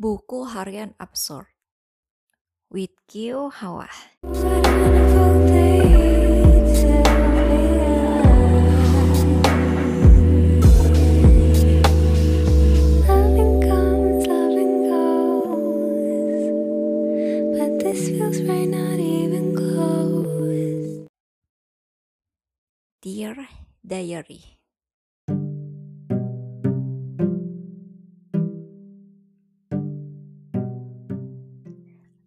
Buku Harian Absurd. With Kyo Hawa. Loving comes,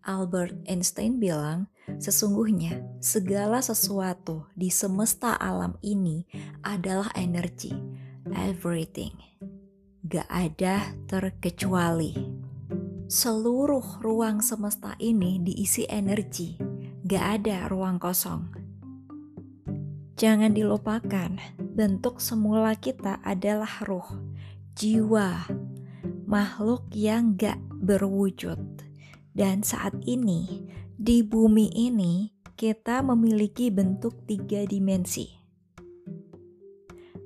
Albert Einstein bilang, sesungguhnya segala sesuatu di semesta alam ini adalah energi. Everything. Gak ada terkecuali. Seluruh ruang semesta ini diisi energi. Gak ada ruang kosong. Jangan dilupakan, bentuk semula kita adalah ruh, jiwa, makhluk yang gak berwujud. Dan saat ini, di bumi ini, kita memiliki bentuk tiga dimensi.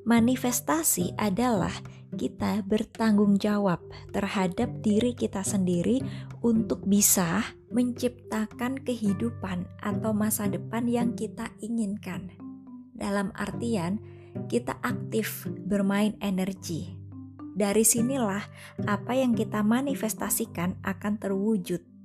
Manifestasi adalah kita bertanggung jawab terhadap diri kita sendiri untuk bisa menciptakan kehidupan atau masa depan yang kita inginkan. Dalam artian, kita aktif bermain energi. Dari sinilah apa yang kita manifestasikan akan terwujud.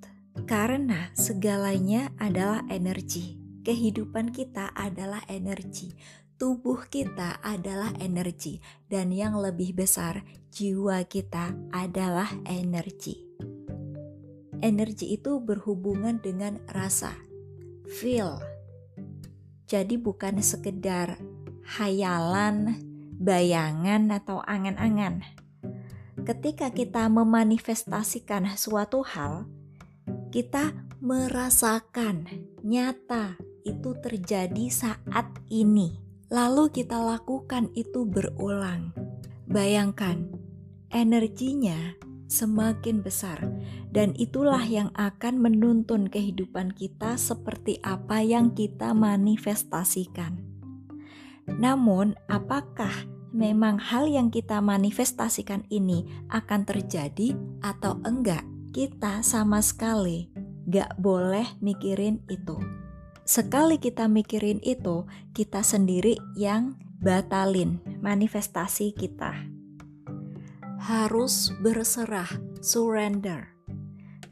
Karena segalanya adalah energi. Kehidupan kita adalah energi. Tubuh kita adalah energi, dan yang lebih besar, jiwa kita adalah energi. Energi itu berhubungan dengan rasa, feel. Jadi, bukan sekedar hayalan, bayangan, atau angan-angan. Ketika kita memanifestasikan suatu hal, kita merasakan nyata itu terjadi saat ini. Lalu kita lakukan itu berulang. Bayangkan, energinya semakin besar, dan itulah yang akan menuntun kehidupan kita seperti apa yang kita manifestasikan. Namun, apakah memang hal yang kita manifestasikan ini akan terjadi atau enggak? Kita sama sekali gak boleh mikirin itu. Sekali kita mikirin itu, kita sendiri yang batalin manifestasi kita. Harus berserah, surrender.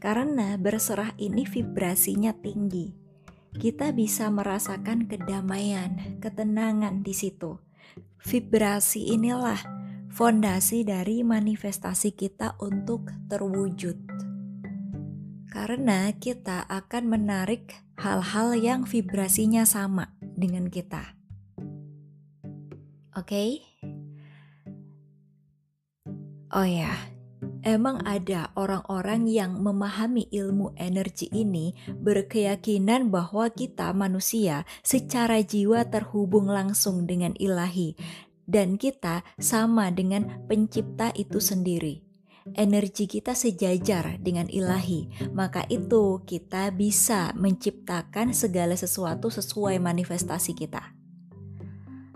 Karena berserah ini vibrasinya tinggi. Kita bisa merasakan kedamaian, ketenangan di situ. Vibrasi inilah fondasi dari manifestasi kita untuk terwujud karena kita akan menarik hal-hal yang vibrasinya sama dengan kita. Oke, okay? oh ya, emang ada orang-orang yang memahami ilmu energi ini berkeyakinan bahwa kita manusia secara jiwa terhubung langsung dengan ilahi, dan kita sama dengan Pencipta itu sendiri energi kita sejajar dengan ilahi, maka itu kita bisa menciptakan segala sesuatu sesuai manifestasi kita.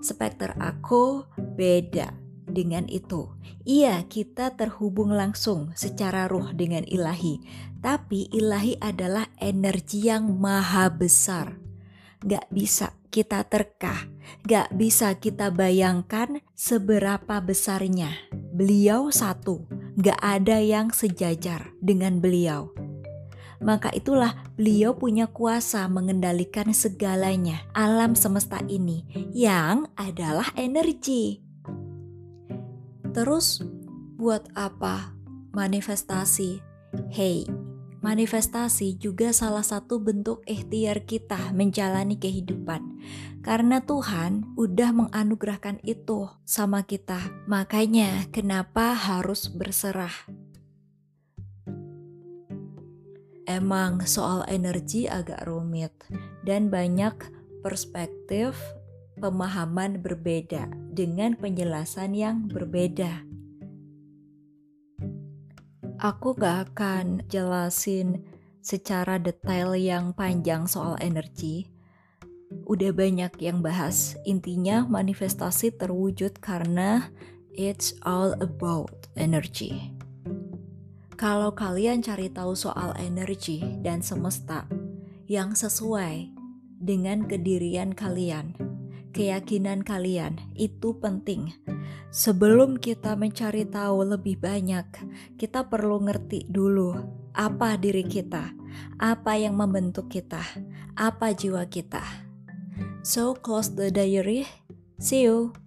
Spekter aku beda dengan itu. Iya, kita terhubung langsung secara ruh dengan ilahi, tapi ilahi adalah energi yang maha besar. Gak bisa kita terkah, gak bisa kita bayangkan seberapa besarnya. Beliau satu, gak ada yang sejajar dengan beliau. Maka itulah beliau punya kuasa mengendalikan segalanya, alam semesta ini yang adalah energi. Terus, buat apa manifestasi? Hey, manifestasi juga salah satu bentuk ikhtiar kita menjalani kehidupan. Karena Tuhan udah menganugerahkan itu sama kita. Makanya kenapa harus berserah? Emang soal energi agak rumit dan banyak perspektif pemahaman berbeda dengan penjelasan yang berbeda. Aku gak akan jelasin secara detail yang panjang soal energi. Udah banyak yang bahas, intinya manifestasi terwujud karena it's all about energy. Kalau kalian cari tahu soal energi dan semesta yang sesuai dengan kedirian kalian, keyakinan kalian itu penting. Sebelum kita mencari tahu lebih banyak, kita perlu ngerti dulu apa diri kita, apa yang membentuk kita, apa jiwa kita. So, close the diary. See you.